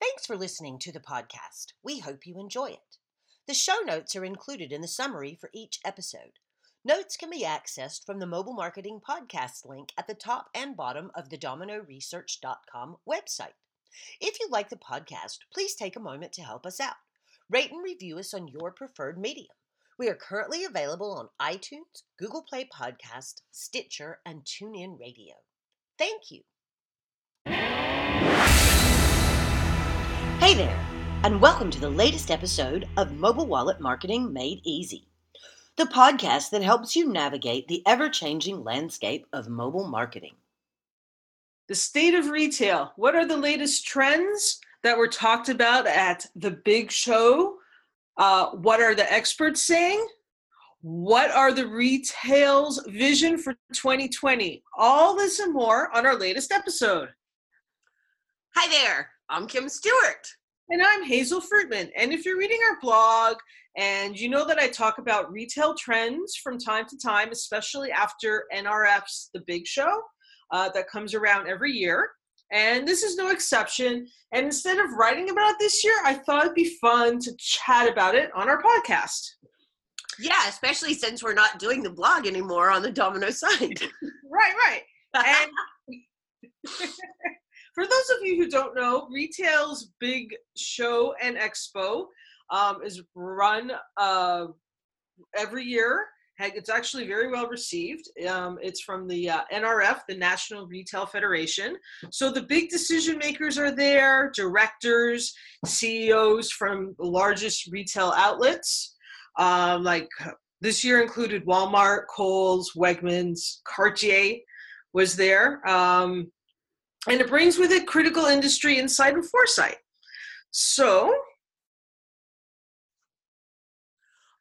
Thanks for listening to the podcast. We hope you enjoy it. The show notes are included in the summary for each episode. Notes can be accessed from the Mobile Marketing Podcast link at the top and bottom of the dominoresearch.com website. If you like the podcast, please take a moment to help us out. Rate and review us on your preferred medium. We are currently available on iTunes, Google Play Podcast, Stitcher, and TuneIn Radio. Thank you. Hey there, and welcome to the latest episode of Mobile Wallet Marketing Made Easy, the podcast that helps you navigate the ever changing landscape of mobile marketing. The state of retail. What are the latest trends that were talked about at the big show? Uh, what are the experts saying? What are the retail's vision for 2020? All this and more on our latest episode. Hi there, I'm Kim Stewart. And I'm Hazel Fruitman. And if you're reading our blog and you know that I talk about retail trends from time to time, especially after NRF's The Big Show uh, that comes around every year. And this is no exception. And instead of writing about it this year, I thought it'd be fun to chat about it on our podcast. Yeah, especially since we're not doing the blog anymore on the Domino side. right, right. And for those of you who don't know, retail's big show and expo um, is run uh, every year. It's actually very well received. Um, it's from the uh, NRF, the National Retail Federation. So the big decision makers are there, directors, CEOs from the largest retail outlets. Um, like this year included Walmart, Kohl's, Wegmans, Cartier was there. Um, and it brings with it critical industry insight and foresight. So,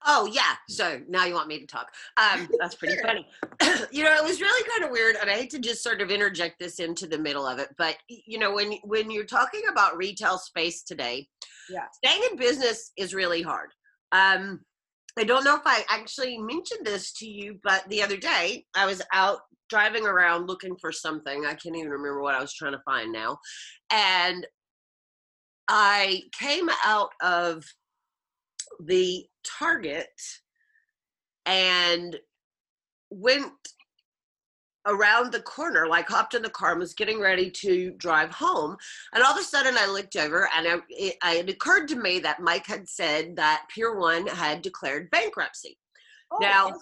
Oh yeah. So now you want me to talk. Um, that's pretty funny. you know, it was really kind of weird, and I hate to just sort of interject this into the middle of it, but you know, when when you're talking about retail space today, yeah, staying in business is really hard. Um, I don't know if I actually mentioned this to you, but the other day I was out driving around looking for something. I can't even remember what I was trying to find now. And I came out of the Target and went around the corner, like hopped in the car and was getting ready to drive home. And all of a sudden I looked over and I, it, it occurred to me that Mike had said that Pier 1 had declared bankruptcy. Oh, now,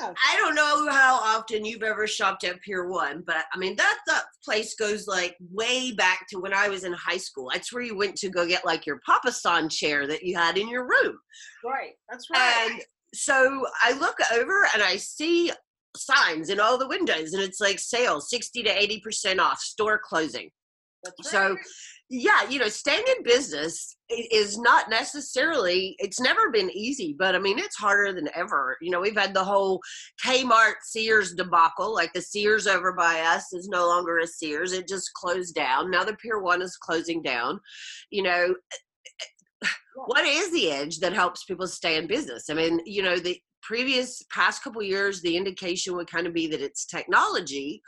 yeah. I don't know how often you've ever shopped at Pier One, but I mean that that place goes like way back to when I was in high school. That's where you went to go get like your papasan chair that you had in your room. right, that's right. And so I look over and I see signs in all the windows, and it's like sales sixty to eighty percent off, store closing. that's So, right. yeah, you know, staying in business is not necessarily, it's never been easy, but I mean, it's harder than ever. You know, we've had the whole Kmart Sears debacle, like the Sears over by us is no longer a Sears, it just closed down. Now the Pier 1 is closing down. You know, eh, eh, what is the edge that helps people stay in business? I mean, you know, the previous past couple years, the indication would kind of be that it's technology,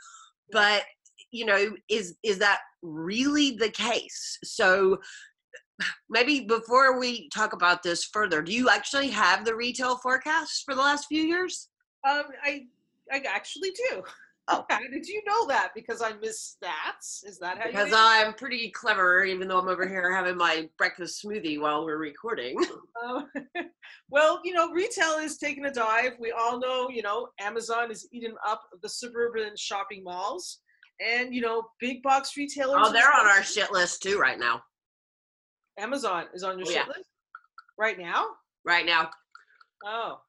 but you know is is that really the case? So maybe before we talk about this further do you actually have the retail forecast for the last few years? Um, I I actually do. Oh. How did you know that? Because I miss stats. Is that how you? because i'm pretty clever even though i'm over here having my breakfast smoothie while we're recording Uh, well, you know, retail is taking a dive. We all know, you know, Amazon is eating up the suburban shopping malls, and you know, big box retailers. oh they're on our shit list too right now Amazon is on your Yeah. shit list right now. right now Oh,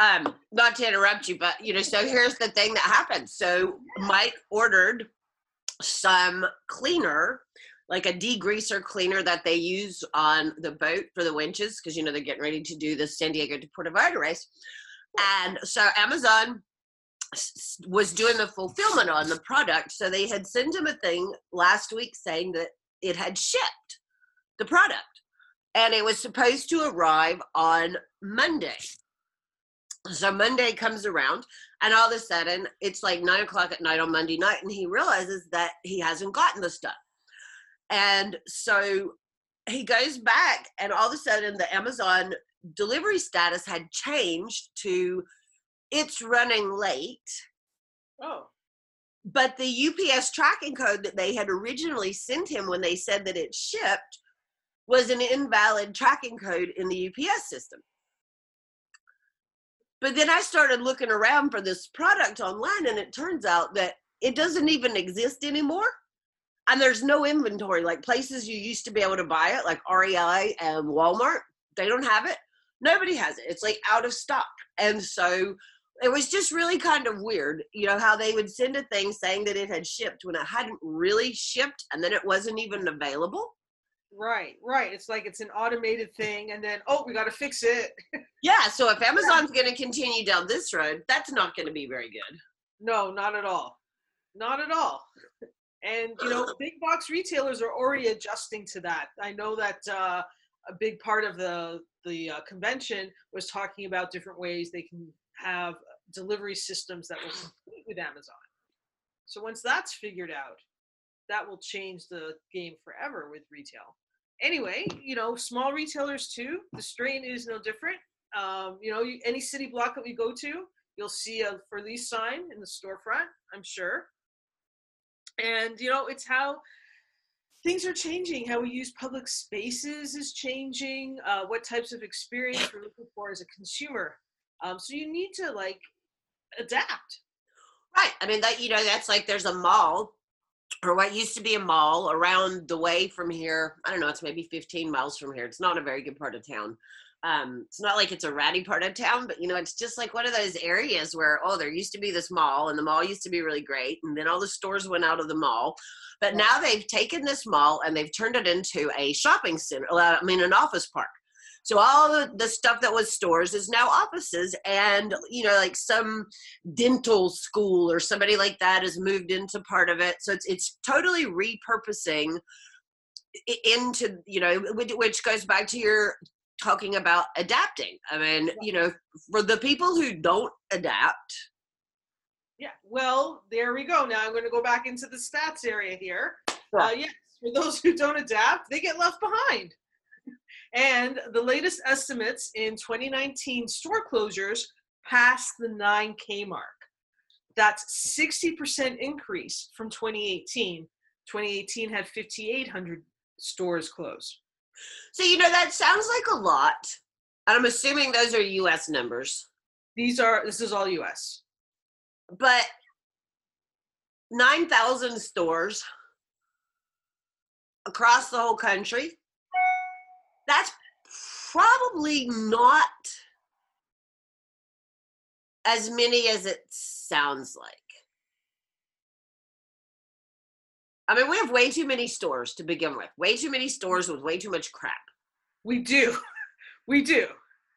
um not to interrupt you but you know so here's the thing that happened. So mike ordered some cleaner like a degreaser cleaner that they use on the boat for the winches because you know they're getting ready to do the san diego to puerto vallarta race. And so amazon was doing the fulfillment on the product. So they had sent him a thing last week saying that it had shipped the product. And it was supposed to arrive on monday so Monday comes around, and all of a sudden it's like nine o'clock at night on Monday night, and he realizes that he hasn't gotten the stuff. And so he goes back, and all of a sudden, the Amazon delivery status had changed to it's running late. Oh. But the UPS tracking code that they had originally sent him when they said that it shipped was an invalid tracking code in the UPS system. But then I started looking around for this product online, and it turns out that it doesn't even exist anymore. And there's no inventory. Like places you used to be able to buy it, like REI and Walmart, they don't have it. Nobody has it. It's like out of stock. And so it was just really kind of weird, you know, how they would send a thing saying that it had shipped when it hadn't really shipped and then it wasn't even available. Right, right. It's like it's an automated thing, and then oh, we got to fix it. Yeah, so if Amazon's going to continue down this road, that's not going to be very good. no, not at all, not at all. And you know, big box retailers are already adjusting to that. I know that uh, a big part of the the uh, convention was talking about different ways they can have delivery systems that will compete with Amazon. So once that's figured out, that will change the game forever with retail. Anyway, you know, small retailers too. The strain is no different. Um, you know, any city block that we go to, you'll see a for lease sign in the storefront. I'm sure. And you know, it's how things are changing. How we use public spaces is changing. Uh, what types of experience we're looking for as a consumer. Um, so you need to like adapt. Right. I mean, that, you know, that's like there's a mall or what used to be a mall around the way from here. I don't know, it's maybe 15 miles from here. It's not a very good part of town. Um, it's not like it's a ratty part of town, but you know, it's just like one of those areas where, oh, there used to be this mall and the mall used to be really great. And then all the stores went out of the mall. But now they've taken this mall and they've turned it into a shopping center, I mean, an office park. So all the, the stuff that was stores is now offices, and you know, like some dental school or somebody like that has moved into part of it. So it's it's totally repurposing into you know, which, goes back to your talking about adapting. I mean, you know, for the people who don't adapt, Yeah. Well, there we go. Now I'm going to go back into the stats area here. Uh, yes, for those who don't adapt, they get left behind. And the latest estimates in 2019 store closures passed the 9K mark. That's 60% increase from 2018. 2018 had 5,800 stores closed. so you know that sounds like a lot. And I'm assuming those are U.S. numbers. These are this is all U.S. but 9,000 stores across the whole country, probably not as many as it sounds like. I mean, we have way too many stores to begin with, way too many stores with way too much crap. We do. We do.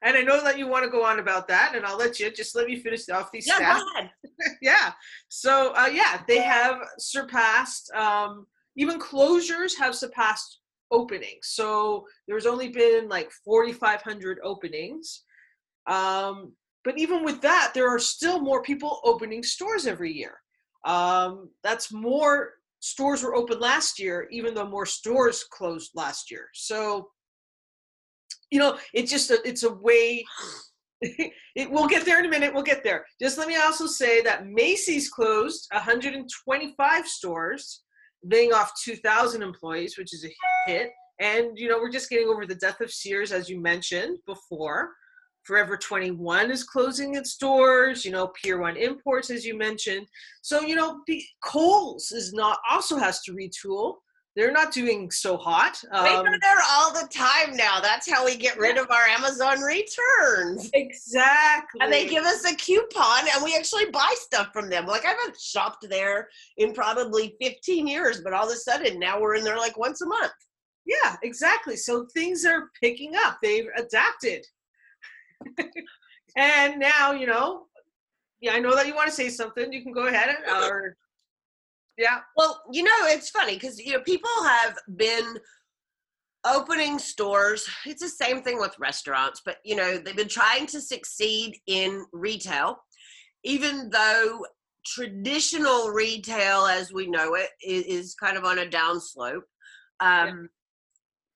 And I know that you want to go on about that, and I'll let you. Just let me finish off these Yeah, stats. go ahead. yeah. So uh, yeah, they have surpassed. Um, even closures have surpassed openings. So there's only been like 4,500 openings. Um, but even with that, there are still more people opening stores every year. Um, that's more stores were open last year, even though more stores closed last year. So you know, it's just a, it's a way it, we'll get there in a minute. We'll get there. Just let me also say that Macy's closed 125 stores, laying off 2,000 employees, which is a hit. And you know, we're just getting over the death of Sears, as you mentioned before. Forever 21 is closing its doors. You know, Pier One Imports, as you mentioned. So you know, Kohl's is not also has to retool. They're not doing so hot. Um, go there all the time now. That's how we get rid of our Amazon returns. exactly. And they give us a coupon and we actually buy stuff from them. Like I haven't shopped there in probably 15 years, but all of a sudden now we're in there like once a month. Yeah, exactly. So things are picking up. They've adapted. and now, you know, yeah, I know that you want to say something. You can go ahead and, or, yeah, Well, you know, it's funny because you know people have been opening stores. It's the same thing with restaurants, but you know they've been trying to succeed in retail, even though traditional retail, as we know it, is, kind of on a downslope. Um,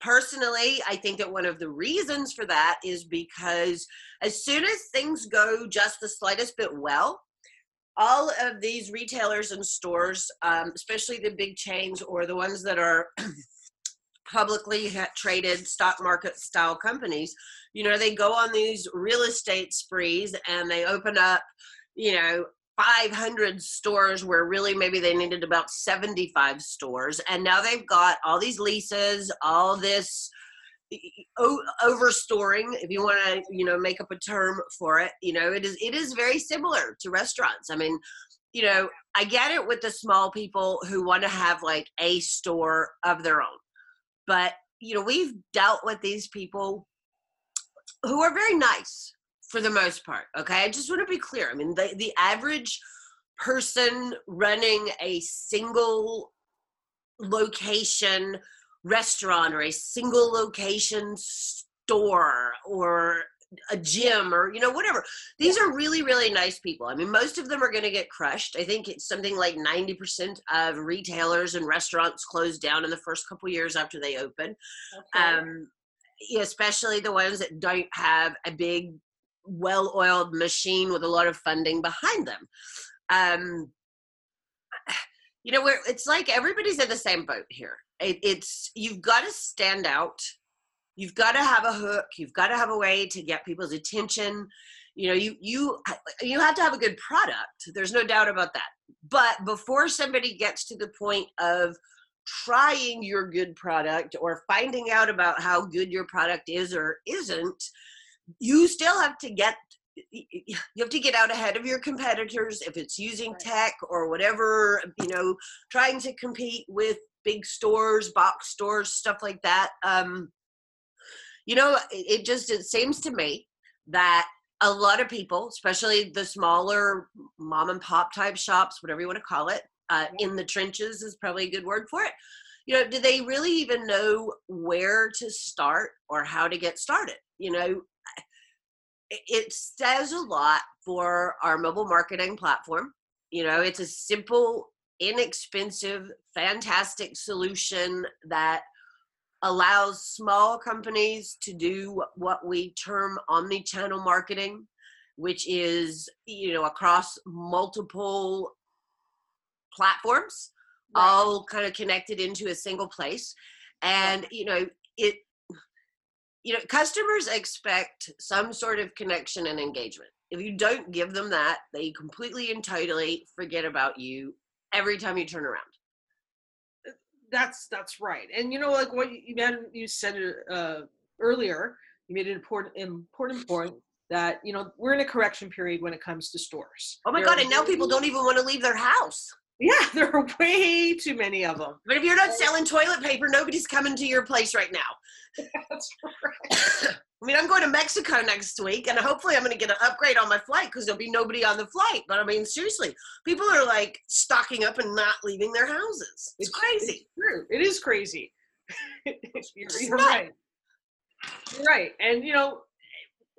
personally, I think that one of the reasons for that is because as soon as things go just the slightest bit well, all of these retailers and stores, um, especially the big chains or the ones that are publicly traded stock market style companies, you know, they go on these real estate sprees and they open up, you know, 500 stores where really maybe they needed about 75 stores. And now they've got all these leases all this over storing if you want to you know make up a term for it you know it is it is very similar to restaurants i mean you know i get it with the small people who want to have like a store of their own but you know we've dealt with these people who are very nice for the most part. Okay, I just want to be clear. I mean, the the average person running a single location restaurant or a single location store or a gym or you know whatever these are really really nice people i mean most of them are going to get crushed i think it's something like 90% of retailers and restaurants close down in the first couple years after they open okay. um, especially the ones that don't have a big well-oiled machine with a lot of funding behind them. Um, you know, where it's like everybody's in the same boat here. It, it's you've got to stand out. You've got to have a hook. You've got to have a way to get people's attention. You know, you you you have to have a good product. There's no doubt about that. But before somebody gets to the point of trying your good product or finding out about how good your product is or isn't, you still have to get you have to get out ahead of your competitors if it's using tech or whatever you know trying to compete with big stores box stores stuff like that um you know it, it just it seems to me that a lot of people especially the smaller mom and pop type shops whatever you want to call it uh, in the trenches is probably a good word for it. You know do they really even know where to start or how to get started? You know it says a lot for our mobile marketing platform. You know, it's a simple, inexpensive, fantastic solution that allows small companies to do what we term omni-channel marketing, which is, you know, across multiple platforms, right. all kind of connected into a single place. And, you know, it you know customers expect some sort of connection and engagement if you don't give them that they completely and totally forget about you every time you turn around uh, that's that's right and you know like what you, you said uh, earlier you made an important important point that you know we're in a correction period when it comes to stores oh my there god and now people don't even want to leave their house yeah, there are way too many of them. But if you're not selling toilet paper, nobody's coming to your place right now. That's right. I mean, I'm going to Mexico next week, and hopefully, I'm going to get an upgrade on my flight because there'll be nobody on the flight. But I mean, seriously, people are like stocking up and not leaving their houses. It's, it's crazy. It's true. It is crazy. you're, you're right. You're right. And you know,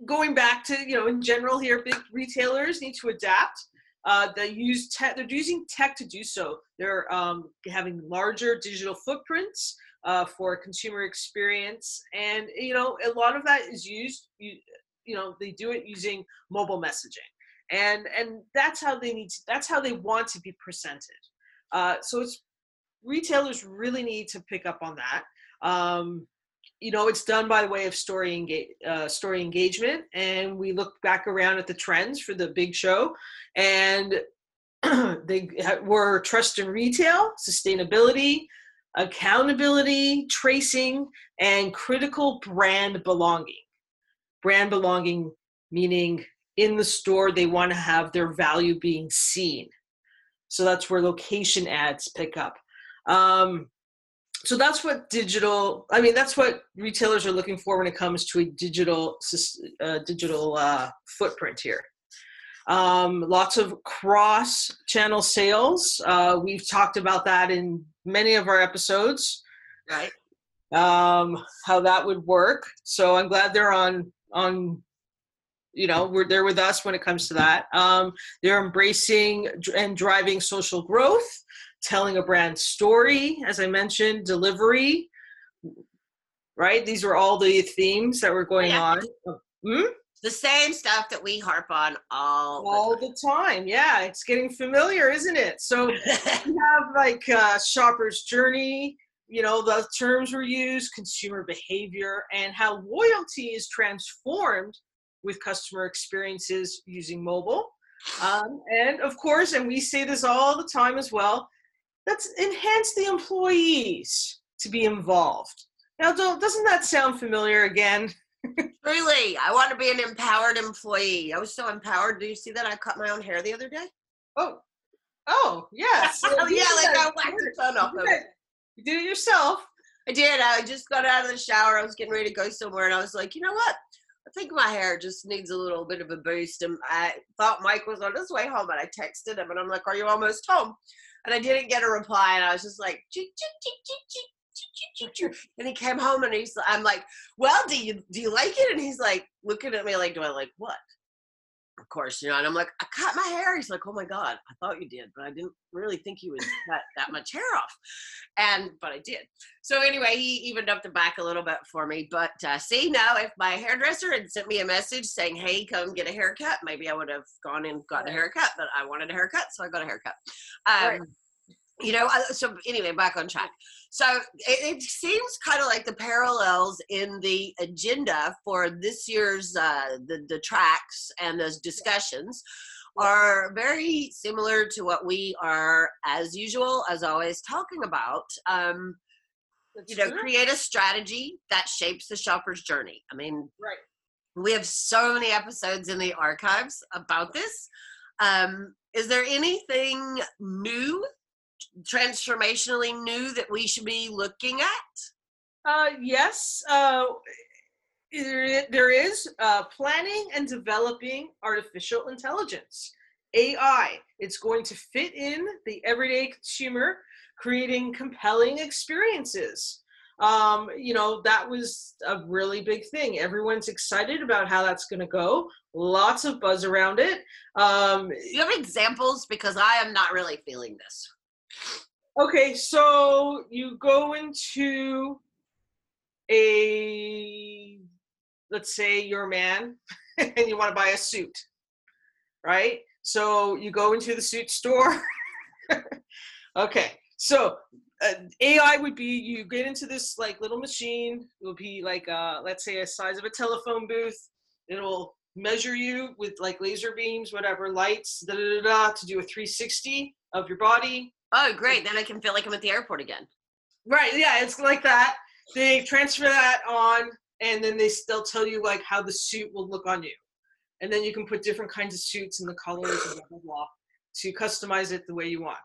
going back to you know, in general, here, big retailers need to adapt uh, they use tech. They're using tech to do so. They're um, having larger digital footprints uh, for consumer experience, and you know a lot of that is used. You, you know they do it using mobile messaging, and and that's how they need. To, that's how they want to be presented. Uh, so it's retailers really need to pick up on that. Um, you know it's done by the way of story engage, uh, story engagement and we look back around at the trends for the big show and they were trust in retail sustainability accountability tracing and critical brand belonging. Brand belonging meaning in the store they want to have their value being seen. So that's where location ads pick up. Um, so that's what digital i mean that's what retailers are looking for when it comes to a digital uh, digital uh, footprint here um, lots of cross channel sales uh, we've talked about that in many of our episodes right um, how that would work so i'm glad they're on on you know we're there with us when it comes to that um, they're embracing and driving social growth telling a brand story, as I mentioned, delivery, right? These were all the themes that were going Yeah. on. Hmm? The same stuff that we harp on all, all the time. Yeah, it's getting familiar, isn't it? So we have like uh, shopper's journey. You know, the terms were used, consumer behavior, and how loyalty is transformed with customer experiences using mobile. Um, and of course, and we say this all the time as well, let's enhance the employees to be involved. Now, don't, doesn't that sound familiar again? Truly, I want to be an empowered employee. I was so empowered. Do you see that I cut my own hair the other day? Oh, oh, yes. Oh, yeah, like I You whacked a ton off did of it. You did it yourself. I did. I just got out of the shower. I was getting ready to go somewhere, and I was like, you know what? I think my hair just needs a little bit of a boost. And I thought Mike was on his way home, and I texted him, and I'm like, "Are you almost home?" And I didn't get a reply, and I was just like, "Choo, choo, choo, choo, choo, choo, choo, choo, choo." and he came home, and he's, I'm like, "Well, do you do you like it?" And he's like, looking at me like, "Do I like what?" Of course, you know, and I'm like, I cut my hair. He's like, oh my God, I thought you did, but I didn't really think you would cut that much hair off. And, but I did. So anyway, he evened up the back a little bit for me. But uh, see, now if my hairdresser had sent me a message saying, hey, come get a haircut, maybe I would have gone and got a haircut, but I wanted a haircut, so I got a haircut. Um, Right. You know, uh, so anyway, back on track. So it, it seems kind of like the parallels in the agenda for this year's uh, the the tracks and those discussions are very similar to what we are, as usual, as always, talking about. Um, you know, create a strategy that shapes the shopper's journey. I mean, Right. we have so many episodes in the archives about this. Um, is there anything new, transformationally new that we should be looking at? Uh, yes, uh, there is uh, planning and developing artificial intelligence, AI. It's going to fit in the everyday consumer, creating compelling experiences. Um, you know, that was a really big thing. Everyone's excited about how that's going to go. Lots of buzz around it. Um, you have examples? Because I am not really feeling this. Okay, so you go into a, let's say you're a man and you want to buy a suit, right? So you go into the suit store. okay, so uh, AI would be you get into this like little machine. It will be like, uh, let's say, a size of a telephone booth. It'll measure you with like laser beams, whatever, lights, da da da, da to do a 360 of your body. Oh, great. Then I can feel like I'm at the airport again. Right. Yeah, it's like that. They transfer that on, and then they still tell you like how the suit will look on you, and then you can put different kinds of suits and the colors and blah blah blah to customize it the way you want.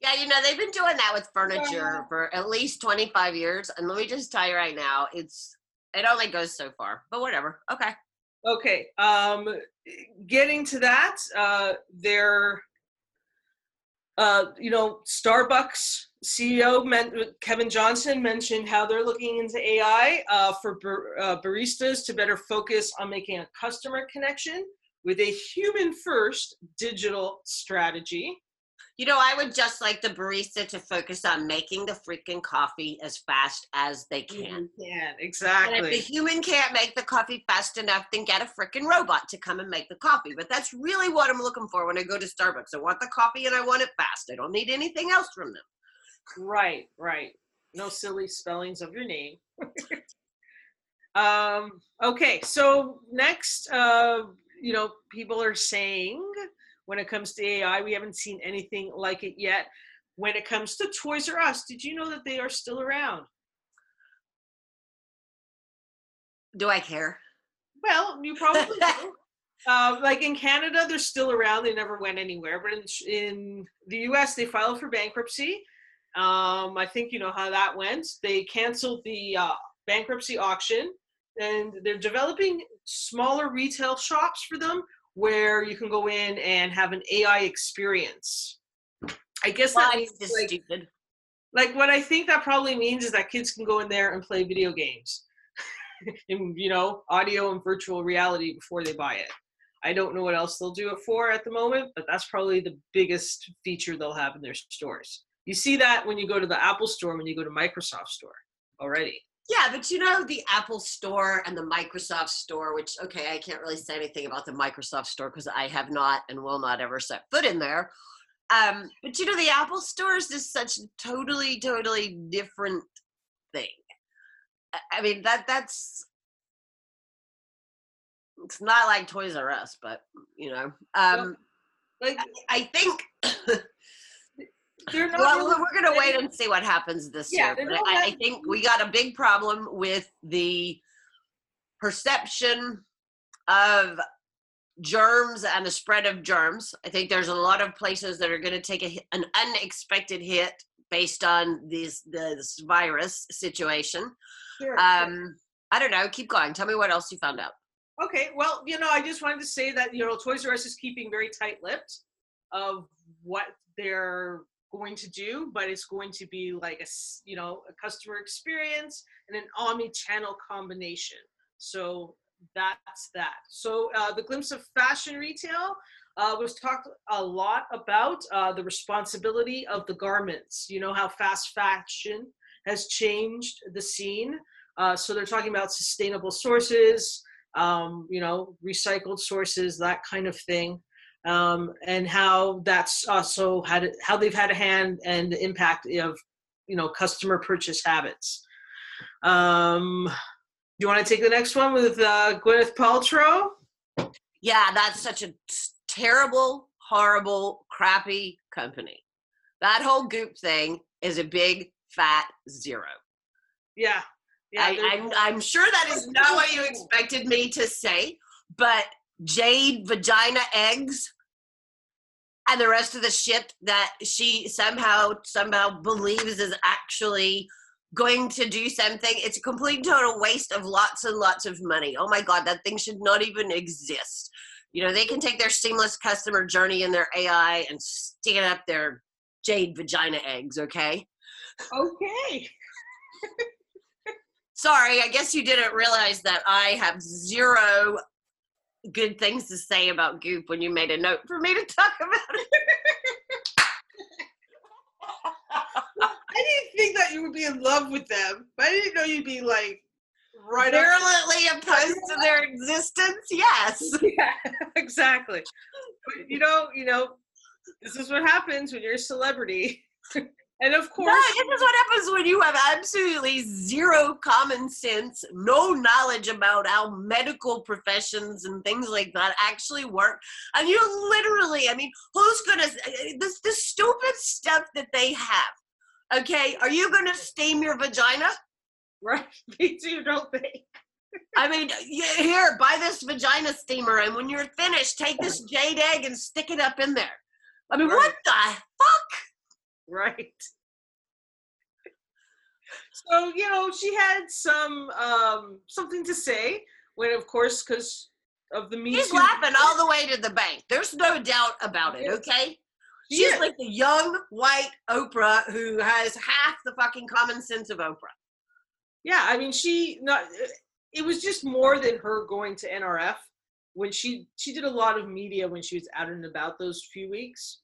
Yeah, you know, they've been doing that with Yeah. furniture for at least 25 years. And let me just tell you right now, it's it only goes so far. But whatever. Okay. Okay. Um, getting to that, uh, there. Uh, you know, Starbucks CEO men- Kevin Johnson mentioned how they're looking into AI uh, for bar- uh, baristas to better focus on making a customer connection with a human-first digital strategy. You know, I would just like the barista to focus on making the freaking coffee as fast as they can. Yeah, And if exactly. the human can't make the coffee fast enough, then get a freaking robot to come and make the coffee. But that's really what I'm looking for when I go to Starbucks. I want the coffee and I want it fast. I don't need anything else from them. Right, right. No silly spellings of your name. um, okay, so next, uh, you know, people are saying when it comes to AI, we haven't seen anything like it yet. When it comes to Toys R Us, did you know that they are still around? Do I care? Well, you probably do. Uh, like in Canada, they're still around. They never went anywhere. But in, in the U.S., they filed for bankruptcy. Um, I think you know how that went. They canceled the uh, bankruptcy auction, and they're developing smaller retail shops for them where you can go in and have an AI experience. I guess that means like, stupid. like what I think that probably means is that kids can go in there and play video games in you know audio and virtual reality before they buy it. I don't know what else they'll do it for at the moment, but that's probably the biggest feature they'll have in their stores. You see that when you go to the Apple store, when you go to Microsoft store already. Yeah, but you know the Apple Store and the Microsoft Store, which okay, I can't really say anything about the Microsoft Store because I have not and will not ever set foot in there. Um, but you know the Apple Store is just such a totally, totally different thing. I- I mean that that's it's not like Toys R Us, but you know, um, Like I think. They're not. well, really- we're gonna wait and see what happens this Yeah, year. But I, I think we got a big problem with the perception of germs and the spread of germs. I think there's a lot of places that are going to take a, an unexpected hit based on this this virus situation. Sure, sure. Um, I don't know. Keep going. Tell me what else you found out. Okay, well, you know, I just wanted to say that you know Toys R Us is keeping very tight-lipped of what they're going to do, but it's going to be like a you know a customer experience and an omni-channel combination. So that's that. So uh, the glimpse of fashion retail uh, was talked a lot about uh, the responsibility of the garments. You know how fast fashion has changed the scene. Uh, so they're talking about sustainable sources, um, you know, recycled sources, that kind of thing, um, and how that's also had how they've had a hand and the impact of you know customer purchase habits. Um, you want to take the next one with uh, Gwyneth Paltrow? Yeah, that's such a terrible, horrible, crappy company. That whole Goop thing is a big fat zero. Yeah, yeah. I, I'm, I'm sure that is not what you expected me to say, but jade vagina eggs and the rest of the shit that she somehow somehow believes is actually going to do something. It's a complete total waste of lots and lots of money. Oh my god that thing should not even exist. You know they can take their seamless customer journey and their ai and stand up their jade vagina eggs okay? Okay. Sorry, I guess you didn't realize that I have zero good things to say about Goop when you made a note for me to talk about it. I didn't think that you would be in love with them, but I didn't know you'd be like right up Virulently opposed to their existence, yes. yeah, exactly. But you know, you know, this is what happens when you're a celebrity. and of No, course, this is what happens when you have absolutely zero common sense, no knowledge about how medical professions and things like that actually work. And you literally, I mean, who's gonna this this stupid stuff that they have? Okay, are you gonna steam your vagina? right? Me too, don't they? I mean, here, buy this vagina steamer, and when you're finished, take this jade egg and stick it up in there. I mean, what the fuck? Right. So you know, she had some um something to say when, of course, because of the Me She's laughing all the way to the bank. There's no doubt about it, okay? She's Yeah. like the young white Oprah who has half the fucking common sense of Oprah. yeah i mean she not it was just more than her going to nrf when she she did a lot of media when she was out and about those few weeks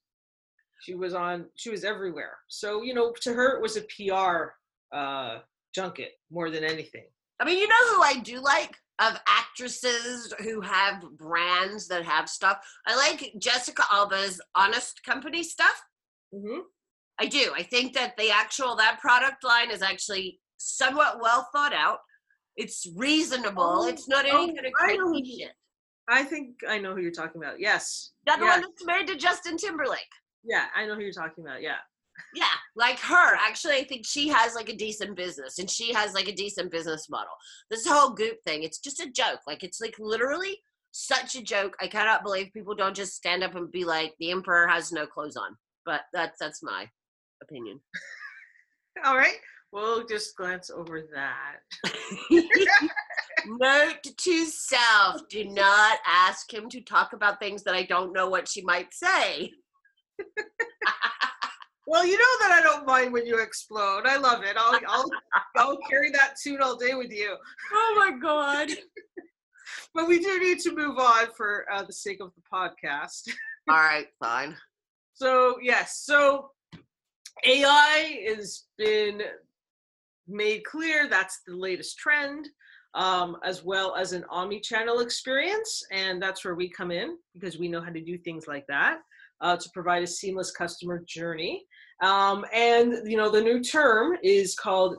she was on she was everywhere so you know to her it was a pr uh junket more than anything I mean, you know who I do like of actresses who have brands that have stuff? I like Jessica Alba's Honest Company stuff. mm-hmm. I do. I think that the actual that product line is actually somewhat well thought out. It's reasonable. Oh, it's not any oh, kind of crazy shit. i think i know who you're talking about yes Not the one that's married to Justin Timberlake. Yeah i know who you're talking about yeah Yeah, like her. Actually, I think she has like a decent business and she has like a decent business model. This whole goop thing, it's just a joke. Like it's like literally such a joke. I cannot believe people don't just stand up and be like, the emperor has no clothes on. But that's that's my opinion. all right we'll just glance over that Note to self: Do not ask him to talk about things that I don't know what she might say. Well you know that i don't mind when you explode i love it i'll i'll, I'll carry that tune all day with you Oh my god! but we do need to move on for uh, the sake of the podcast. All right, fine. So yes, so AI has been made clear that's the latest trend, um, as well as an omni-channel experience, and that's where we come in because we know how to do things like that uh, to provide a seamless customer journey. Um, and you know, the new term is called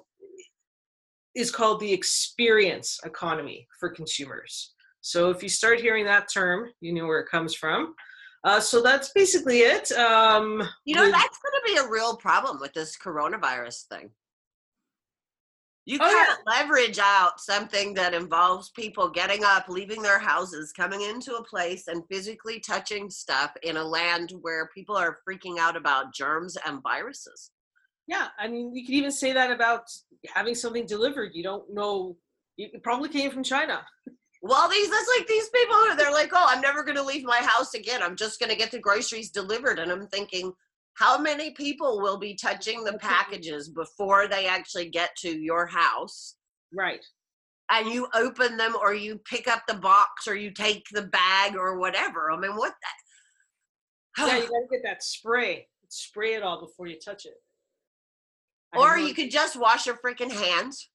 is called the experience economy for consumers. So if you start hearing that term, you know where it comes from. Uh, so that's basically it. Um, you know, with, that's going to be a real problem with this coronavirus thing. You oh, can't yeah. leverage out something that involves people getting up, leaving their houses, coming into a place, and physically touching stuff in a land where people are freaking out about germs and viruses. Yeah, I mean, you could even say that about having something delivered. You don't know, it probably came from China. Well, these that's like these people they're like, oh, I'm never going to leave my house again. I'm just going to get the groceries delivered, and I'm thinking, how many people will be touching the packages before they actually get to your house? Right. And you open them, or you pick up the box, or you take the bag, or whatever. I mean, what? That? yeah, you gotta get that spray. Spray it all before you touch it. or you could just wash your freaking hands.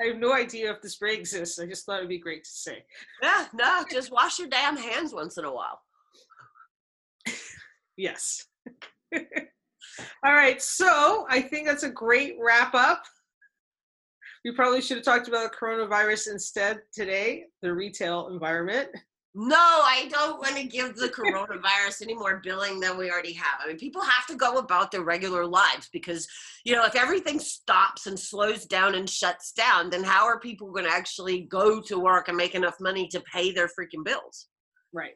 I have no idea if the spray exists. I just thought it'd be great to say. Yeah, no, just wash your damn hands once in a while. yes. All right, so I think that's a great wrap up. We probably should have talked about the coronavirus instead today, the retail environment. No, I don't want to give the coronavirus any more billing than we already have. I mean, people have to go about their regular lives because, you know, if everything stops and slows down and shuts down, then how are people going to actually go to work and make enough money to pay their freaking bills? Right.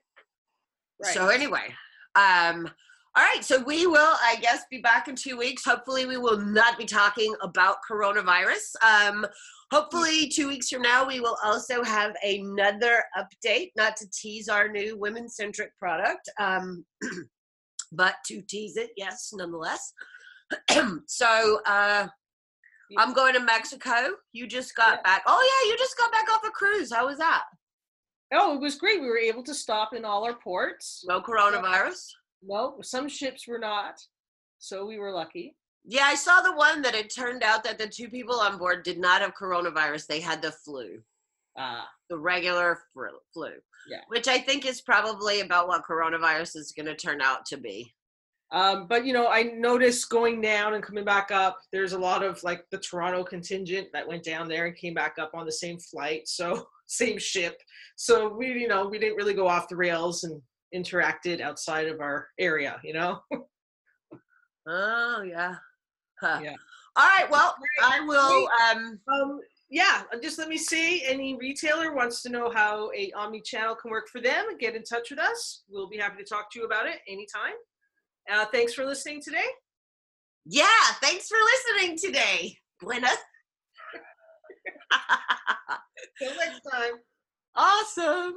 right. So, anyway, um, all right, so we will, I guess, be back in two weeks. Hopefully, we will not be talking about coronavirus. Um, hopefully, two weeks from now, we will also have another update, not to tease our new women centric product, um, but to tease it, yes, nonetheless. so, uh, I'm going to Mexico. You just got yeah. back. Oh, yeah, you just got back off a cruise. How was that? Oh, it was great. We were able to stop in all our ports. No coronavirus? No, some ships were not. So we were lucky. Yeah, I saw the one that it turned out that the two people on board did not have coronavirus. They had the flu. Ah. The regular flu. Yeah. Which I think is probably about what coronavirus is going to turn out to be. Um, but you know, I noticed going down and coming back up, there's a lot of like the Toronto contingent that went down there and came back up on the same flight, so same ship. So we, you know, we didn't really go off the rails and interacted outside of our area, you know? oh, yeah. Huh. Yeah. All right. Well, I will. Um, um, yeah, uh, just let me see. Any retailer wants to know how a omni channel can work for them, get in touch with us. We'll be happy to talk to you about it anytime. Uh, thanks for listening today. Yeah, thanks for listening today, Gwyneth. Till next time. Awesome.